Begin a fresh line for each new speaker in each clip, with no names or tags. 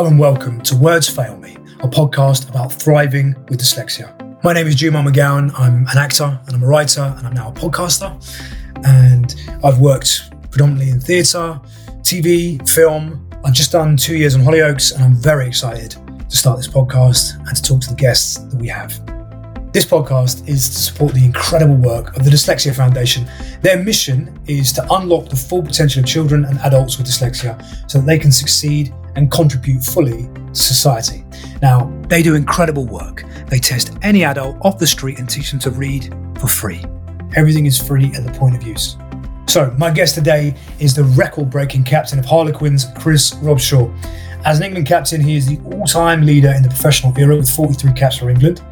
Hello and welcome to Words Fail Me, a podcast about thriving with dyslexia. My name is Juma McGowan. I'm an actor and I'm a writer and I'm now a podcaster. And I've worked predominantly in theatre, TV, film. I've just done two years on Hollyoaks and I'm very excited to start this podcast and to talk to the guests that we have. This podcast is to support the incredible work of the Dyslexia Foundation. Their mission is to unlock the full potential of children and adults with dyslexia so that they can succeed and contribute fully to society. Now, they do incredible work. They test any adult off the street and teach them to read for free. Everything is free at the point of use. So, my guest today is the record breaking captain of Harlequins, Chris Robshaw. As an England captain, he is the all time leader in the professional era with 43 caps for England.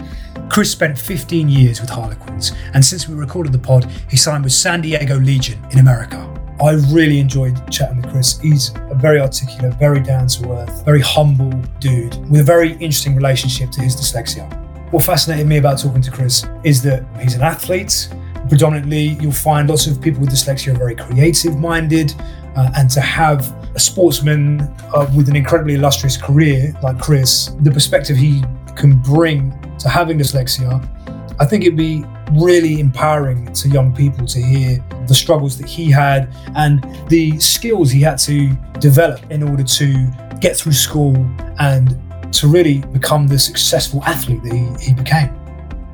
Chris spent 15 years with Harlequins, and since we recorded the pod, he signed with San Diego Legion in America. I really enjoyed chatting with Chris. He's a very articulate, very down to earth, very humble dude with a very interesting relationship to his dyslexia. What fascinated me about talking to Chris is that he's an athlete. Predominantly, you'll find lots of people with dyslexia are very creative minded, uh, and to have a sportsman uh, with an incredibly illustrious career like Chris, the perspective he can bring to having dyslexia, I think it'd be really empowering to young people to hear the struggles that he had and the skills he had to develop in order to get through school and to really become the successful athlete that he, he became.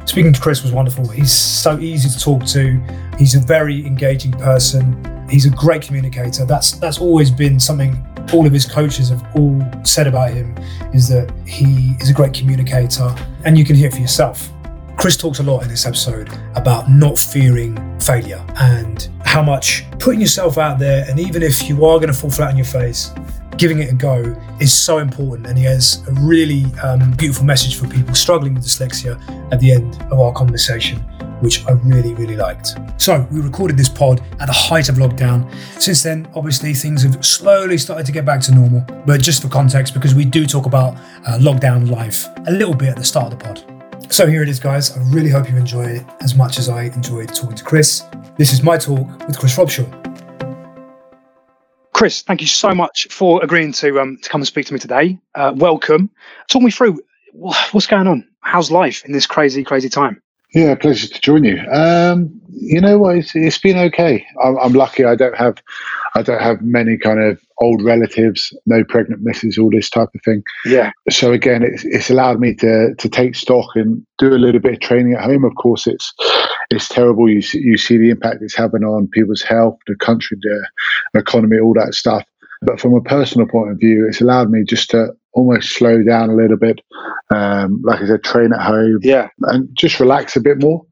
Speaking to Chris was wonderful. He's so easy to talk to. He's a very engaging person. He's a great communicator. That's that's always been something all of his coaches have all said about him is that he is a great communicator and you can hear it for yourself. Chris talks a lot in this episode about not fearing failure and how much putting yourself out there and even if you are going to fall flat on your face, giving it a go is so important. And he has a really um, beautiful message for people struggling with dyslexia at the end of our conversation which I really, really liked. So we recorded this pod at the height of lockdown. Since then, obviously, things have slowly started to get back to normal. But just for context, because we do talk about uh, lockdown life a little bit at the start of the pod. So here it is, guys. I really hope you enjoy it as much as I enjoyed talking to Chris. This is my talk with Chris Robshaw. Chris, thank you so much for agreeing to um, to come and speak to me today. Uh, welcome. Talk me through what's going on. How's life in this crazy, crazy time?
Yeah, pleasure to join you. Um, you know what? It's, it's been okay. I'm, I'm, lucky. I don't have, I don't have many kind of old relatives, no pregnant misses, all this type of thing.
Yeah.
So again, it's, it's allowed me to to take stock and do a little bit of training at home. Of course, it's it's terrible. You see, you see the impact it's having on people's health, the country, the economy, all that stuff. But from a personal point of view, it's allowed me just to almost slow down a little bit. Um, like I said, train at home,
yeah,
and just relax a bit more.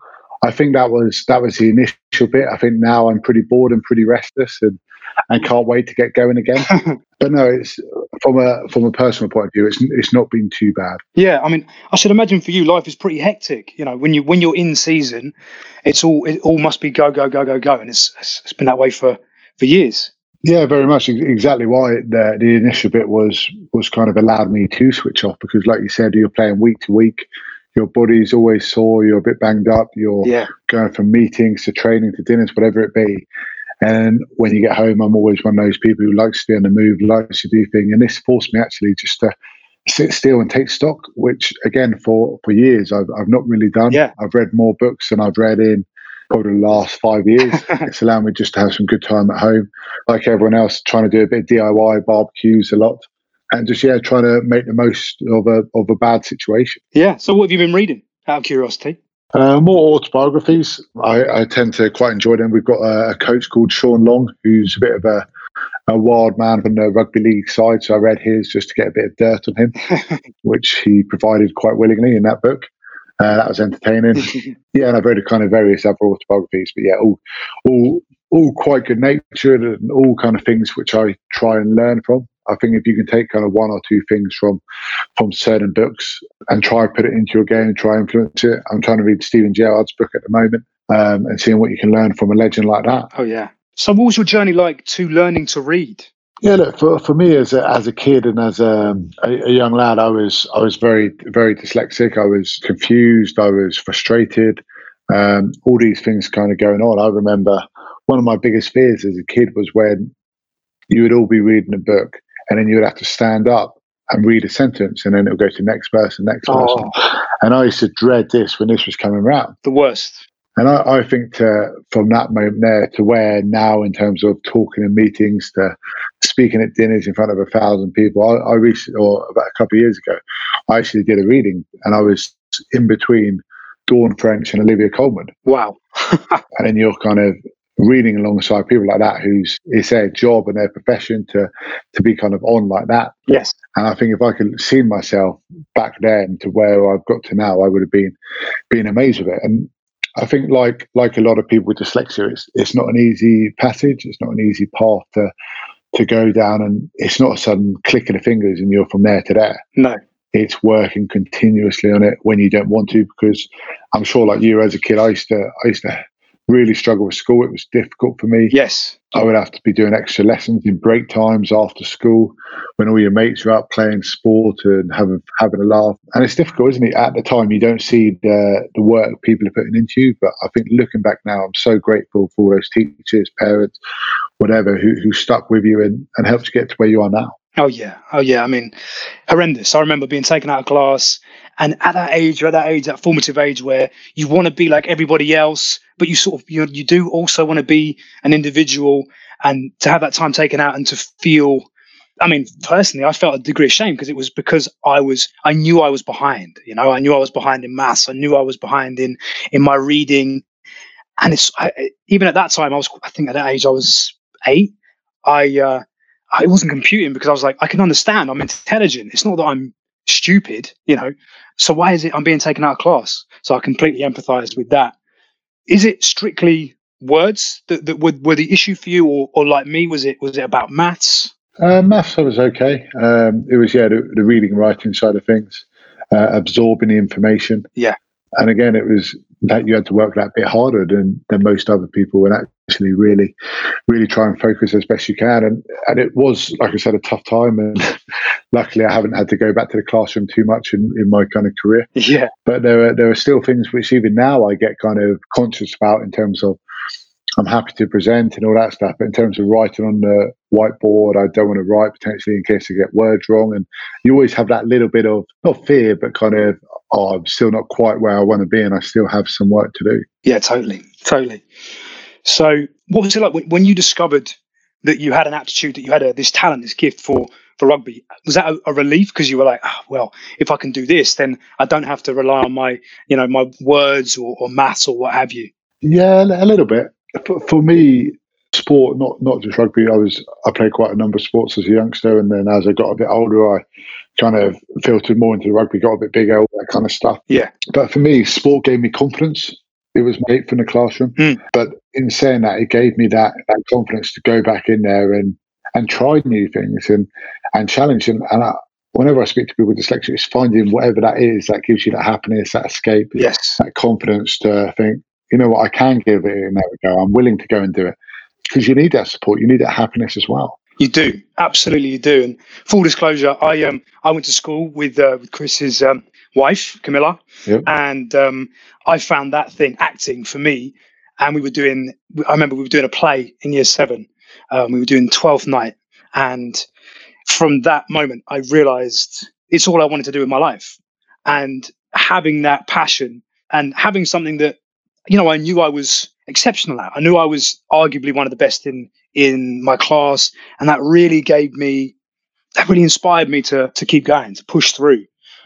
I think that was that was the initial bit. I think now I'm pretty bored and pretty restless, and and can't wait to get going again. but no, it's from a from a personal point of view, it's it's not been too bad.
Yeah, I mean, I should imagine for you, life is pretty hectic. You know, when you when you're in season, it's all it all must be go go go go go, and it's it's been that way for for years.
Yeah, very much. Exactly why the, the initial bit was was kind of allowed me to switch off because, like you said, you're playing week to week. Your body's always sore. You're a bit banged up. You're
yeah.
going from meetings to training to dinners, whatever it be. And when you get home, I'm always one of those people who likes to be on the move, likes to do things. And this forced me actually just to sit still and take stock, which again for for years I've I've not really done.
Yeah.
I've read more books than I've read in over the last five years. it's allowed me just to have some good time at home, like everyone else, trying to do a bit of DIY barbecues a lot, and just yeah, trying to make the most of a of a bad situation.
Yeah. So, what have you been reading? Out of curiosity.
Uh, more autobiographies. I, I, tend to quite enjoy them. We've got a, a, coach called Sean Long, who's a bit of a, a wild man from the rugby league side. So I read his just to get a bit of dirt on him, which he provided quite willingly in that book. Uh, that was entertaining. yeah, and I've read a kind of various other autobiographies, but yeah, all all all quite good natured and all kind of things which I try and learn from. I think if you can take kind of one or two things from from certain books and try put it into your game and try influence it. I'm trying to read Steven Gerrard's book at the moment um, and seeing what you can learn from a legend like that.
Oh yeah. So what was your journey like to learning to read?
Yeah, look for for me as a, as a kid and as a, a, a, young lad, I was I was very very dyslexic. I was confused. I was frustrated. Um, all these things kind of going on. I remember one of my biggest fears as a kid was when you would all be reading a book and then you would have to stand up and read a sentence, and then it'll go to next person, next person. Oh. And I used to dread this when this was coming around.
The worst.
And I, I think to, from that moment there to where now, in terms of talking in meetings, to speaking at dinners in front of a thousand people, I, I recently, or about a couple of years ago, I actually did a reading, and I was in between Dawn French and Olivia Colman.
Wow.
and then you're kind of reading alongside people like that who's it's their job and their profession to to be kind of on like that.
Yes.
And I think if I could see myself back then to where I've got to now, I would have been been amazed with it. And I think like like a lot of people with dyslexia, it's it's not an easy passage. It's not an easy path to to go down, and it's not a sudden click of the fingers and you're from there to there.
No,
it's working continuously on it when you don't want to. Because I'm sure, like you as a kid, I used to I used to really struggle with school. It was difficult for me.
Yes.
I would have to be doing extra lessons in break times after school when all your mates are out playing sport and having having a laugh. And it's difficult, isn't it? At the time, you don't see the the work people are putting into you. But I think looking back now, I'm so grateful for all those teachers, parents, whatever, who who stuck with you and, and helped you get to where you are now.
Oh yeah, oh yeah. I mean, horrendous. I remember being taken out of class, and at that age, at that age, that formative age, where you want to be like everybody else, but you sort of you you do also want to be an individual, and to have that time taken out and to feel. I mean, personally, I felt a degree of shame because it was because I was I knew I was behind. You know, I knew I was behind in maths. I knew I was behind in in my reading, and it's I, even at that time I was I think at that age I was eight. I uh, I wasn't computing because I was like, I can understand. I'm intelligent. It's not that I'm stupid, you know. So why is it I'm being taken out of class? So I completely empathized with that. Is it strictly words that, that were, were the issue for you, or, or like me, was it was it about maths?
Uh, maths I was okay. Um, it was yeah the, the, reading writing side of things, uh, absorbing the information.
Yeah.
And again, it was that you had to work that bit harder than, than most other people and actually really, really try and focus as best you can. And, and it was, like I said, a tough time. And luckily, I haven't had to go back to the classroom too much in, in my kind of career.
Yeah.
But there are, there are still things which even now I get kind of conscious about in terms of I'm happy to present and all that stuff. But in terms of writing on the whiteboard, I don't want to write potentially in case I get words wrong. And you always have that little bit of not fear, but kind of, oh, I'm still not quite where I want to be, and I still have some work to do.
Yeah, totally, totally. So, what was it like when, when you discovered that you had an aptitude, that you had a, this talent, this gift for for rugby? Was that a, a relief because you were like, oh, well, if I can do this, then I don't have to rely on my, you know, my words or, or maths or what have you.
Yeah, a little bit for, for me, sport, not not just rugby. I was I played quite a number of sports as a youngster, and then as I got a bit older, I kind of filtered more into rugby, got a bit bigger, all that kind of stuff.
Yeah.
But for me, sport gave me confidence. It was made from the classroom,
mm.
but in saying that, it gave me that that confidence to go back in there and and try new things and and challenge. And, and I, whenever I speak to people with dyslexia, it's finding whatever that is that gives you that happiness, that escape,
yes,
that confidence to think you know what, I can give it in there we go. I'm willing to go and do it because you need that support. You need that happiness as well.
You do absolutely, you do. And full disclosure, I um I went to school with uh, with Chris's um, wife Camilla,
yep.
and um, I found that thing acting for me. And we were doing. I remember we were doing a play in year seven. Um, we were doing Twelfth Night, and from that moment, I realised it's all I wanted to do with my life. And having that passion and having something that you know, I knew I was exceptional at. I knew I was arguably one of the best in in my class, and that really gave me, that really inspired me to to keep going, to push through,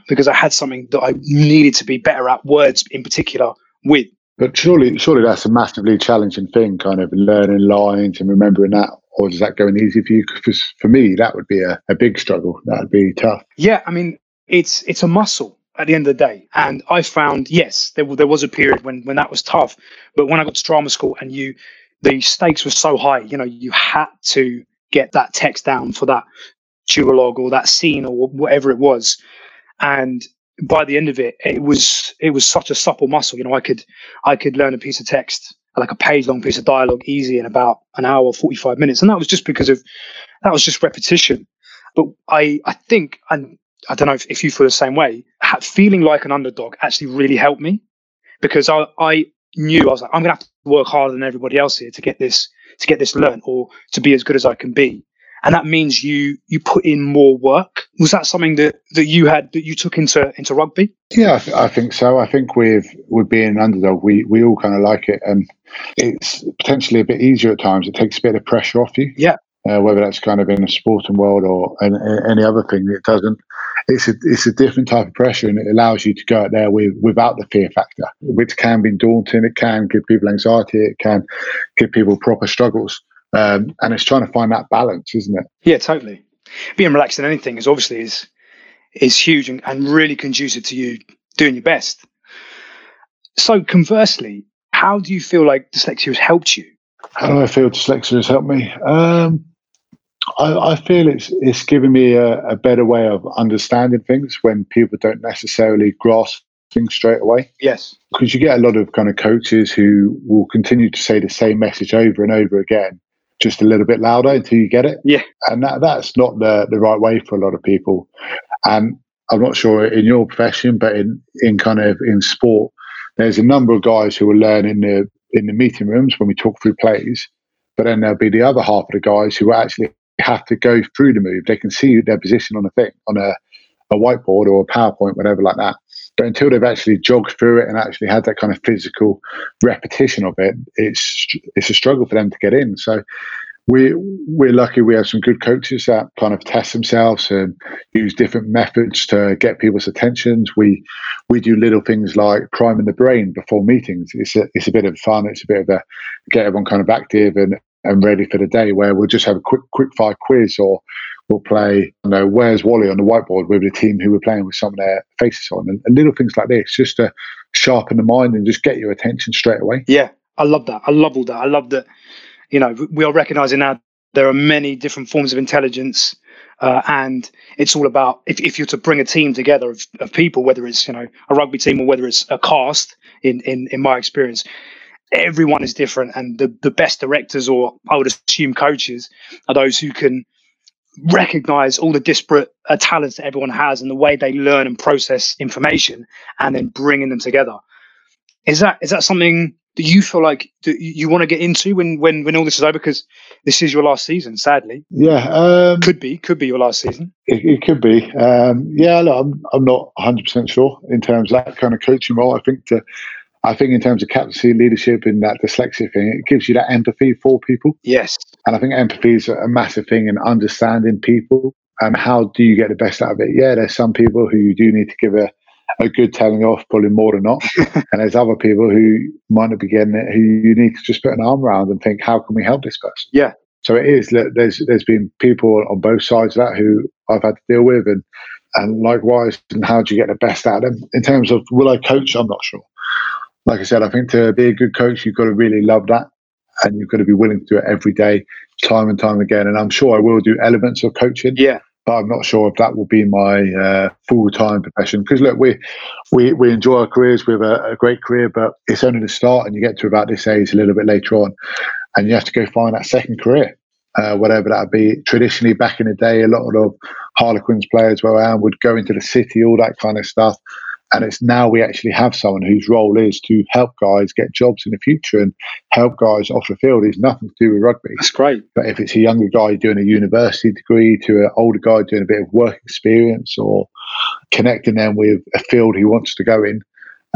because I had something that I needed to be better at, words in particular, with.
But surely, surely that's a massively challenging thing, kind of learning lines and remembering that. Or does that go in easy for you? Because for me, that would be a, a big struggle. That would be tough.
Yeah, I mean, it's it's a muscle at the end of the day. And I found, yes, there, there was a period when, when that was tough. But when I got to drama school and you, the stakes were so high, you know, you had to get that text down for that duologue or that scene or whatever it was. And by the end of it, it was, it was such a supple muscle. You know, I could, I could learn a piece of text, like a page long piece of dialogue easy in about an hour, 45 minutes. And that was just because of, that was just repetition. But I, I think, and I don't know if, if you feel the same way. Feeling like an underdog actually really helped me because I, I knew I was like, I'm gonna have to work harder than everybody else here to get this to get this learned or to be as good as I can be. and that means you you put in more work. Was that something that, that you had that you took into into rugby?
Yeah, I, th- I think so. I think with with being an underdog, we we all kind of like it, and it's potentially a bit easier at times. It takes a bit of pressure off you.
Yeah.
Uh, whether that's kind of in the sporting world or any, any other thing, it doesn't. It's a it's a different type of pressure, and it allows you to go out there with without the fear factor, which can be daunting. It can give people anxiety. It can give people proper struggles. Um, and it's trying to find that balance, isn't it?
Yeah, totally. Being relaxed in anything is obviously is is huge and, and really conducive to you doing your best. So conversely, how do you feel like dyslexia has helped you?
How do I feel dyslexia has helped me? Um, I, I, feel it's it's given me a, a, better way of understanding things when people don't necessarily grasp things straight away.
Yes,
because you get a lot of kind of coaches who will continue to say the same message over and over again, just a little bit louder until you get it.
Yeah.
And that, that's not the, the right way for a lot of people. And I'm not sure in your profession, but in, in kind of in sport, there's a number of guys who will learn in the in the meeting rooms when we talk through plays, but then there'll be the other half of the guys who actually have to go through the move. They can see their position on a thing, on a, a whiteboard or a PowerPoint, whatever like that. But until they've actually jogged through it and actually had that kind of physical repetition of it, it's it's a struggle for them to get in. So we we're lucky we have some good coaches that kind of test themselves and use different methods to get people's attentions. We we do little things like priming the brain before meetings. It's a it's a bit of fun. It's a bit of a get everyone kind of active and and ready for the day. Where we'll just have a quick quick fire quiz or we'll play, you know, where's Wally on the whiteboard with the team who we're playing with some of their faces on, and, and little things like this, just to sharpen the mind and just get your attention straight away.
Yeah, I love that. I love all that. I love that. You know, we are recognizing now there are many different forms of intelligence. Uh, and it's all about if, if you're to bring a team together of, of people, whether it's you know a rugby team or whether it's a cast. In in in my experience, everyone is different, and the the best directors or I would assume coaches are those who can recognize all the disparate uh, talents that everyone has and the way they learn and process information and then bringing them together. Is that is that something that you feel like that you want to get into when when when all this is over? Because this is your last season sadly.
Yeah um,
could be could be your last season.
it, it could be. Um, yeah look, I'm, I'm not 100% sure in terms of that kind of coaching role. I think to I think in terms of captaincy leadership in that dyslexia thing, it gives you that empathy for people.
Yes.
And I think empathy is a massive thing in understanding people and how do you get the best out of it. Yeah, there's some people who you do need to give a, a good telling off, probably more than not. and there's other people who might not be getting it, who you need to just put an arm around and think, how can we help this person?
Yeah.
So it is. There's there's been people on both sides of that who I've had to deal with, and and likewise. And how do you get the best out of them? In terms of will I coach? I'm not sure like I said, I think to be a good coach, you've got to really love that and you've got to be willing to do it every day, time and time again. And I'm sure I will do elements of coaching.
Yeah.
But I'm not sure if that will be my uh, full time profession. Because look, we, we we enjoy our careers. We have a, a great career, but it's only the start, and you get to about this age a little bit later on, and you have to go find that second career, uh, whatever that would be. Traditionally, back in the day, a lot of Harlequins players where I am would go into the city, all that kind of stuff. And it's now we actually have someone whose role is to help guys get jobs in the future and help guys off the field. It's nothing to do with rugby.
That's great.
But if it's a younger guy doing a university degree to an older guy doing a bit of work experience or connecting them with a field he wants to go in,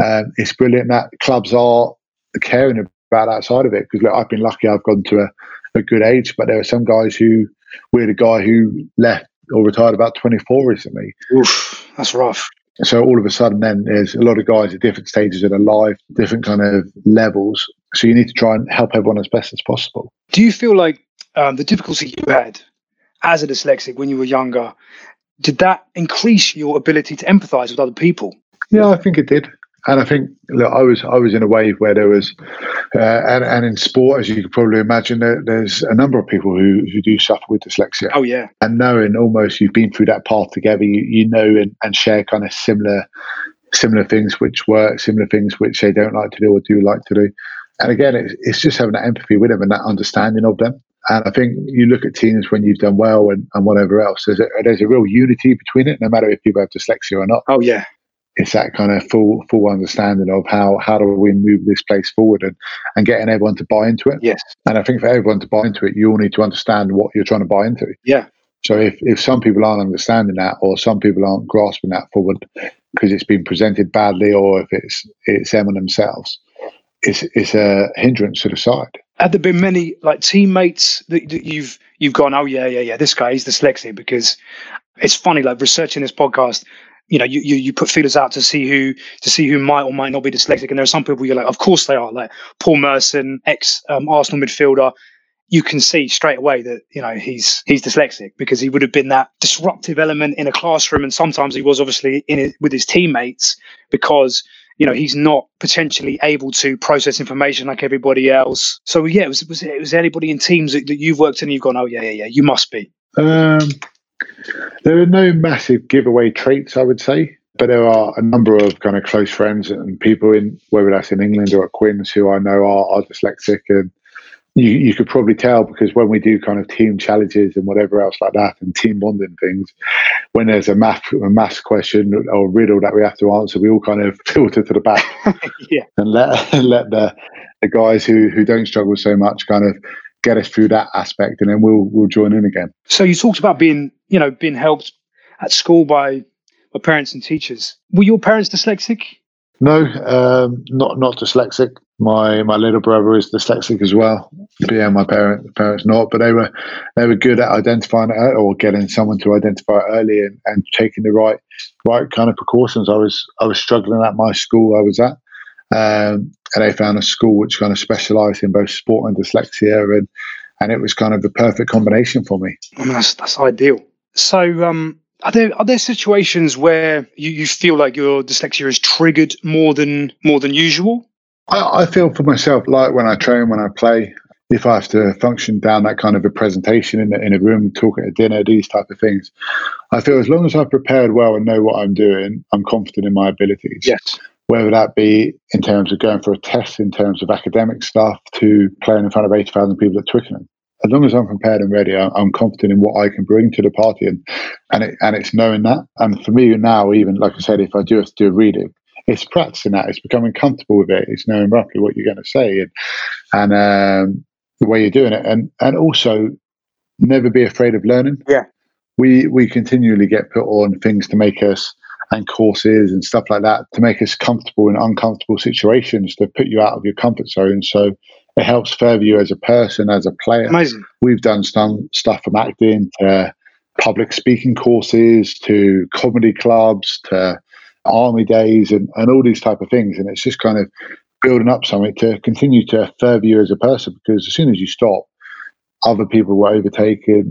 um, it's brilliant that clubs are caring about that side of it. Because I've been lucky, I've gone to a, a good age, but there are some guys who, we're the guy who left or retired about 24 recently.
Oof, that's rough.
So all of a sudden, then there's a lot of guys at different stages of their life, different kind of levels. So you need to try and help everyone as best as possible.
Do you feel like um, the difficulty you had as a dyslexic when you were younger did that increase your ability to empathize with other people?
Yeah, I think it did and I think look, I was I was in a wave where there was, uh, and and in sport, as you could probably imagine, there, there's a number of people who, who do suffer with dyslexia.
Oh yeah,
and knowing almost you've been through that path together, you, you know and, and share kind of similar similar things which work, similar things which they don't like to do or do like to do. And again, it's, it's just having that empathy with them and that understanding of them. And I think you look at teams when you've done well and, and whatever else, there's a, there's a real unity between it, no matter if people have dyslexia or not.
Oh, yeah
it's that kind of full full understanding of how how do we move this place forward and and getting everyone to buy into it.
Yes.
And I think for everyone to buy into it, you all need to understand what you're trying to buy into.
Yeah.
So if, if some people aren't understanding that or some people aren't grasping that forward because it's been presented badly or if it's it's them and themselves, it's it's a hindrance to the side.
Have there been many like teammates that, that you've you've gone, oh yeah, yeah, yeah, this guy is dyslexic because it's funny, like researching this podcast, you know, you, you you put feelers out to see who to see who might or might not be dyslexic, and there are some people you're like, of course they are, like Paul Merson, ex um, Arsenal midfielder, you can see straight away that you know he's he's dyslexic because he would have been that disruptive element in a classroom, and sometimes he was obviously in it with his teammates because you know he's not potentially able to process information like everybody else. So yeah, was was it was anybody in teams that, that you've worked in? and You've gone, oh yeah, yeah, yeah, you must be.
Um, there are no massive giveaway traits, I would say, but there are a number of kind of close friends and people in whether that's in England or at Quins who I know are, are dyslexic and you, you could probably tell because when we do kind of team challenges and whatever else like that and team bonding things, when there's a math a math question or riddle that we have to answer, we all kind of filter to the back
yeah.
and let let the the guys who who don't struggle so much kind of get us through that aspect, and then we'll we'll join in again.
So you talked about being you know being helped at school by my parents and teachers. Were your parents dyslexic?
No, um, not not dyslexic. My my little brother is dyslexic as well. But yeah, my parent, parents not, but they were they were good at identifying it or getting someone to identify it early and, and taking the right right kind of precautions. I was I was struggling at my school I was at, um, and they found a school which kind of specialised in both sport and dyslexia, and and it was kind of the perfect combination for me.
I mean, that's that's ideal. So, um, are there are there situations where you, you feel like your dyslexia is triggered more than more than usual?
I, I feel for myself like when I train, when I play, if I have to function down that kind of a presentation in a, in a room, talk at a dinner, these type of things, I feel as long as I've prepared well and know what I'm doing, I'm confident in my abilities.
Yes.
Whether that be in terms of going for a test, in terms of academic stuff, to playing in front of 80,000 people at Twickenham. As long as I'm prepared and ready, I'm confident in what I can bring to the party, and and, it, and it's knowing that. And for me now, even like I said, if I do have to do a reading, it's practicing that. It's becoming comfortable with it. It's knowing roughly what you're going to say and and um, the way you're doing it, and and also never be afraid of learning.
Yeah,
we we continually get put on things to make us and courses and stuff like that to make us comfortable in uncomfortable situations to put you out of your comfort zone. So it helps further you as a person, as a player.
amazing.
We've done some stuff from acting to public speaking courses to comedy clubs to army days and, and all these type of things. And it's just kind of building up something to continue to further you as a person because as soon as you stop, other people will overtake it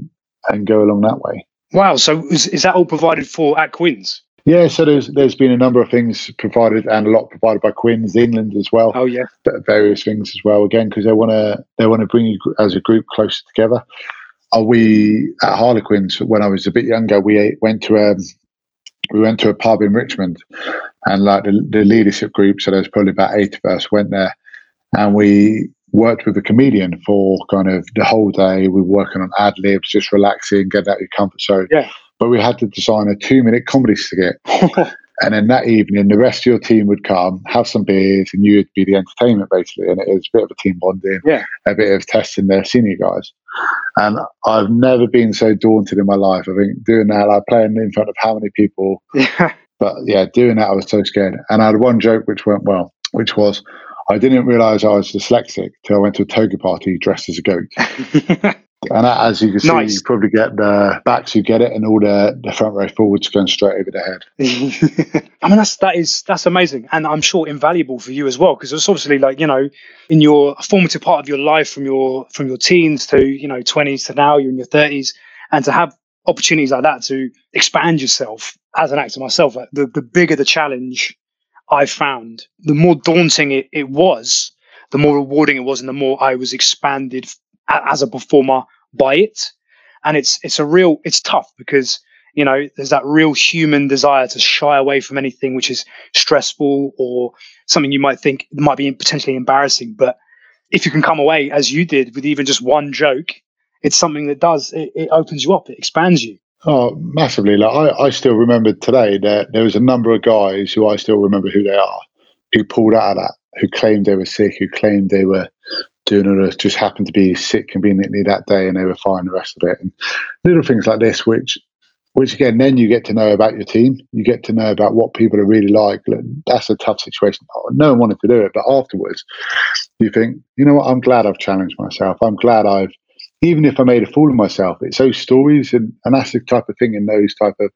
and go along that way.
Wow. So is, is that all provided for at Quins?
Yeah, so there's there's been a number of things provided and a lot provided by Quins England as well.
Oh yeah,
various things as well. Again, because they want to they want to bring you as a group closer together. Are we at Harlequins when I was a bit younger? We went to a we went to a pub in Richmond, and like the, the leadership group, so there's probably about eight of us went there, and we worked with a comedian for kind of the whole day. We were working on ad libs, just relaxing, get out of your comfort zone.
yeah.
But we had to design a two minute comedy skit. And then that evening, the rest of your team would come, have some beers, and you would be the entertainment basically. And it was a bit of a team bonding,
Yeah.
a bit of testing their senior guys. And I've never been so daunted in my life. I think doing that, like playing in front of how many people,
yeah.
but yeah, doing that, I was so scared. And I had one joke which went well, which was I didn't realize I was dyslexic till I went to a toga party dressed as a goat. And that, as you can see,
Nice.
you probably get the backs who get it, and all the, the front row forwards going straight over their head.
I mean, that's that is that's amazing, and I'm sure invaluable for you as well, because it's obviously like you know, in your formative part of your life, from your from your teens to you know 20s to now, you're in your 30s, and to have opportunities like that to expand yourself as an actor myself, the the bigger the challenge I found, the more daunting it, it was, the more rewarding it was, and the more I was expanded as a performer by it. And it's it's a real it's tough because you know there's that real human desire to shy away from anything which is stressful or something you might think might be potentially embarrassing. But if you can come away as you did with even just one joke, it's something that does it, it opens you up, it expands you.
Oh, massively. Like I, I still remember today that there was a number of guys who I still remember who they are, who pulled out of that, who claimed they were sick, who claimed they were doing it, just happened to be sick conveniently that day, and they were fine the rest of it. And little things like this, which which again, then you get to know about your team. You get to know about what people are really like. That's a tough situation. No one wanted to do it, but afterwards, you think, you know what? I'm glad I've challenged myself. I'm glad I've, even if I made a fool of myself, it's those stories, and, and that's the type of thing in those type of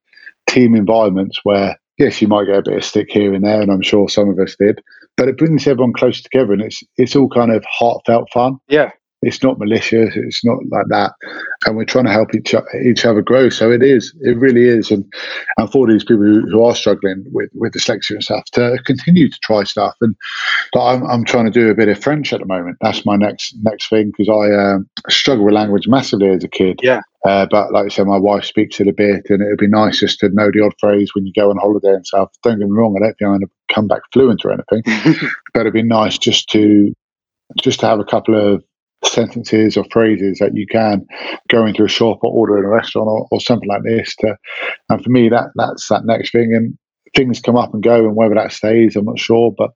team environments where, yes, you might get a bit of stick here and there, and I'm sure some of us did, but it brings everyone close together, and it's it's all kind of heartfelt fun.
Yeah,
it's not malicious. It's not like that, and we're trying to help each each other grow. So it is. It really is. And and for these people who, who are struggling with with dyslexia and stuff, to continue to try stuff. And but I'm I'm trying to do a bit of French at the moment. That's my next next thing because I um, struggle with language massively as a kid.
Yeah.
Uh, but like I said, my wife speaks it a bit, and it would be nice just to know the odd phrase when you go on holiday and stuff. Don't get me wrong, I don't think I'm going to come back fluent or anything, but it'd be nice just to just to have a couple of sentences or phrases that you can go into a shop or order in a restaurant or, or something like this. To, and for me, that that's that next thing. And things come up and go, and whether that stays, I'm not sure. But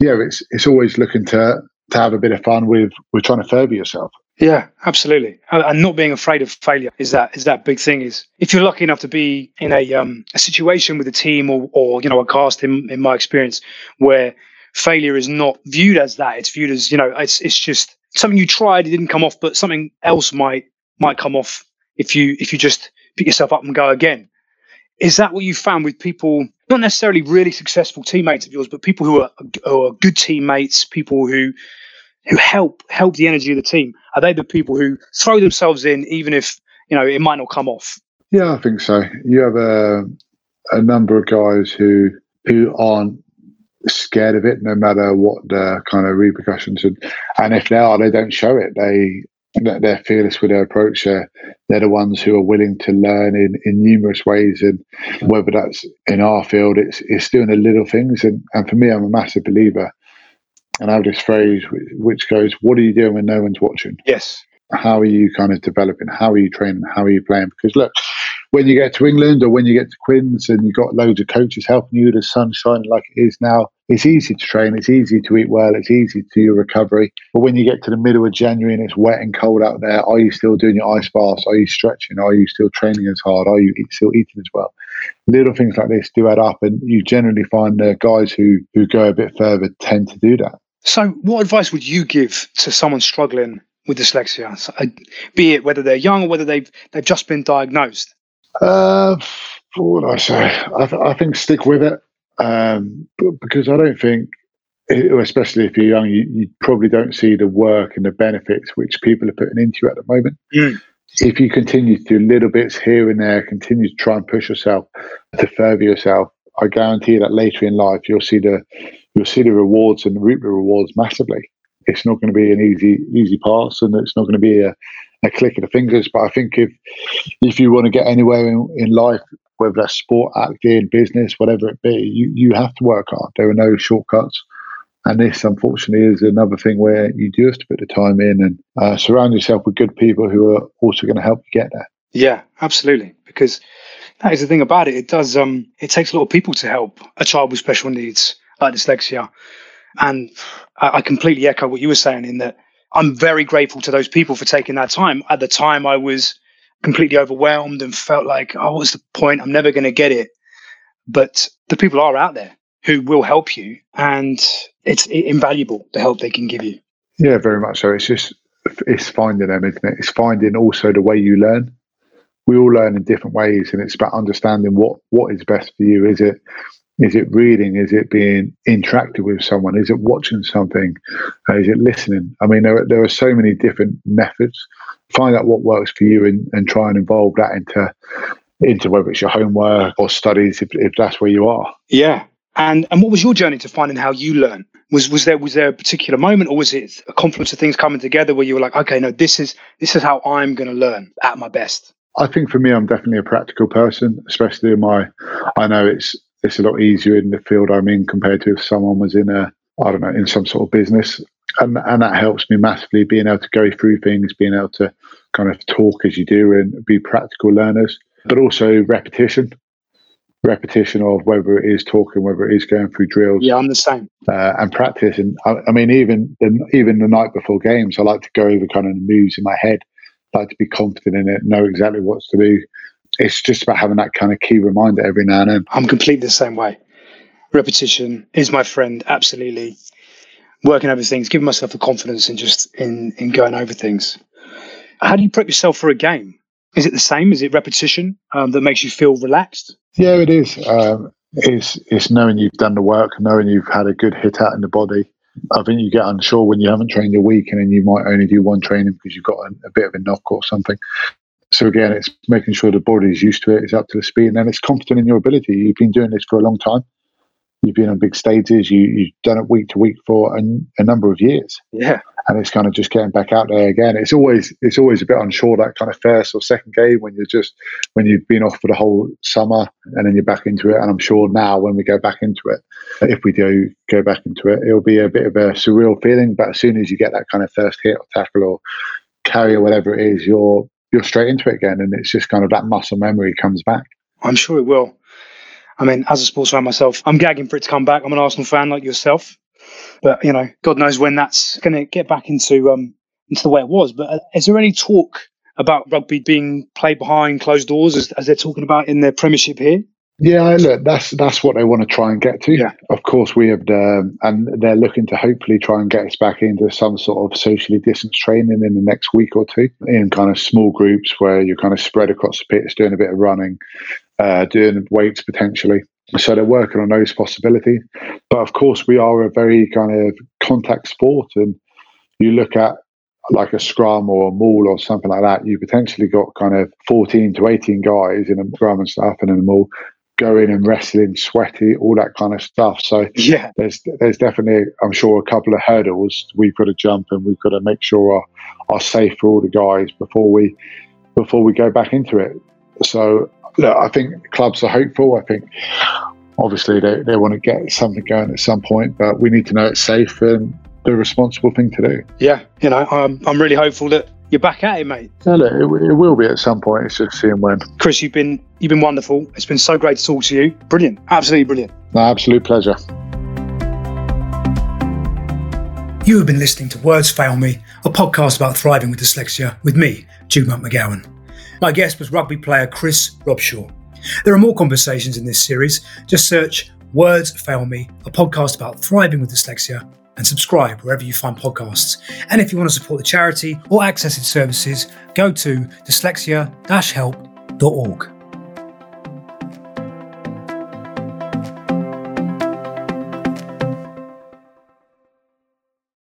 yeah, it's it's always looking to to have a bit of fun with with trying to further yourself.
Yeah, absolutely, and not being afraid of failure is that is that big thing. Is if you're lucky enough to be in a um, a situation with a team or or you know a cast in in my experience where failure is not viewed as that, it's viewed as you know it's it's just something you tried, it didn't come off, but something else might might come off if you if you just pick yourself up and go again. Is that what you found with people, not necessarily really successful teammates of yours, but people who are, who are good teammates, people who who help help the energy of the team? Are they the people who throw themselves in, even if you know it might not come off?
Yeah, I think so. You have a a number of guys who who aren't scared of it, no matter what the kind of repercussions. And, and if they are, they don't show it. They they're fearless with their approach. They're, they're the ones who are willing to learn in, in numerous ways, and whether that's in our field, it's it's doing the little things. And, and for me, I'm a massive believer. And I have this phrase which goes, "What are you doing when no one's watching?"
Yes.
How are you kind of developing? How are you training? How are you playing? Because look, when you get to England or when you get to Quins and you've got loads of coaches helping you, the sun shining like it is now, it's easy to train, it's easy to eat well, it's easy to your recovery. But when you get to the middle of January and it's wet and cold out there, are you still doing your ice baths? Are you stretching? Are you still training as hard? Are you still eating as well? Little things like this do add up, and you generally find the guys who who go a bit further tend to do that.
So, what advice would you give to someone struggling with dyslexia, so, uh, be it whether they're young or whether they've they've just been diagnosed?
Uh, what would I say? I, th- I think stick with it um, because I don't think, especially if you're young, you, you, probably don't see the work and the benefits which people are putting into you at the moment.
Mm.
If you continue to do little bits here and there, continue to try and push yourself to further yourself, I guarantee that later in life you'll see the you'll see the rewards and reap the rewards massively. It's not going to be an easy easy pass, and it's not going to be a, a click of the fingers. But I think if if you want to get anywhere in, in life, whether that's sport, acting, business, whatever it be, you, you have to work hard. There are no shortcuts. And this, unfortunately, is another thing where you do have to put the time in and uh, surround yourself with good people who are also going to help you get there.
Yeah, absolutely. Because that is the thing about it. It does. Um, it takes a lot of people to help a child with special needs like dyslexia, and I, completely echo what you were saying in that I'm very grateful to those people for taking that time. At the time, I was completely overwhelmed and felt like, oh, what's the point? I'm never going to get it. But the people are out there who will help you, and it's invaluable the help they can give you.
Yeah, very much so. It's just it's finding them, isn't it? It's finding also the way you learn. We all learn in different ways, and it's about understanding what what is best for you. Is it is it reading? Is it being interactive with someone? Is it watching something? Uh, is it listening? I mean, there, there are so many different methods. Find out what works for you and, and try and involve that into into whether it's your homework or studies, if, if that's where you are.
Yeah. And and what was your journey to finding how you learn? Was was there was there a particular moment, or was it a confluence of things coming together where you were like, okay, no, this is this is how I'm going to learn at my best?
I think for me, I'm definitely a practical person, especially in my. I know it's it's a lot easier in the field I'm in compared to if someone was in a I don't know in some sort of business, and and that helps me massively being able to go through things, being able to kind of talk as you do and be practical learners. but also repetition. Repetition of whether it is talking, whether it is going through drills.
Yeah, I'm the same.
Uh, and practice. And I, I mean, even the, even the night before games, I like to go over kind of the moves in my head. I like to be confident in it, know exactly what's to do. It's just about having that kind of key reminder every now and then.
I'm completely the same way. Repetition is my friend, absolutely. Working over things, giving myself the confidence in just in in going over things. How do you prep yourself for a game? Is it the same? Is it repetition um, that makes you feel relaxed?
Yeah, it is. Um, it's it's knowing you've done the work, knowing you've had a good hit out in the body. I think you get unsure when you haven't trained a week and then you might only do one training because you've got a, a bit of a knock or something. So again, it's making sure the body is used to it, it's up to the speed, and then it's confident in your ability. You've been doing this for a long time. You've been on big stages. You you've done it week to week for a, a number of years.
Yeah,
and it's kind of just getting back out there again. It's always it's always a bit unsure that kind of first or second game when you're just when you've been off for the whole summer and then you're back into it. And I'm sure now when we go back into it, if we do go back into it, it'll be a bit of a surreal feeling. But as soon as you get that kind of first hit or tackle or carry or whatever it is, you're you're straight into it again, and it's just kind of that muscle memory comes back.
I'm sure it will. I mean, as a sports fan myself, I'm gagging for it to come back. I'm an Arsenal fan like yourself. But you know, God knows when that's going to get back into um, into the way it was. But uh, is there any talk about rugby being played behind closed doors, as, as they're talking about in the Premiership here?
Yeah, look, that's that's what they want to try and get to.
Yeah.
Of course, we have, um, and they're looking to hopefully try and get us back into some sort of socially distanced training in the next week or two, in kind of small groups where you're kind of spread across the pitch, doing a bit of running, uh, doing weights potentially. So they're working on those possibilities. But of course, we are a very kind of contact sport, and you look at like a scrum or a maul or something like that, you potentially got kind of 14 to 18 guys in a scrum and stuff and in a maul going and wrestling, sweaty, all that kind of stuff. So
yeah,
there's there's definitely, I'm sure, a couple of hurdles we've got to jump and we've got to make sure are, are safe for all the guys before we before we go back into it. So look, I think clubs are hopeful. I think obviously they, they want to get something going at some point, but we need to know it's safe and the responsible thing to do.
Yeah, you know, I'm, I'm really hopeful that you're back at it, mate.
Yeah, look, it, it will be at some point. It's just seeing when.
Chris, you've been you've been wonderful. It's been so great to talk to you. Brilliant, absolutely brilliant.
No, absolute pleasure.
You have been listening to Words Fail Me, a podcast about thriving with dyslexia with me, Juma McGowan. My guest was rugby player Chris Robshaw. There are more conversations in this series. Just search Words Fail Me, a podcast about thriving with dyslexia, and subscribe wherever you find podcasts. And if you want to support the charity or access its services, go to dyslexia-help.org.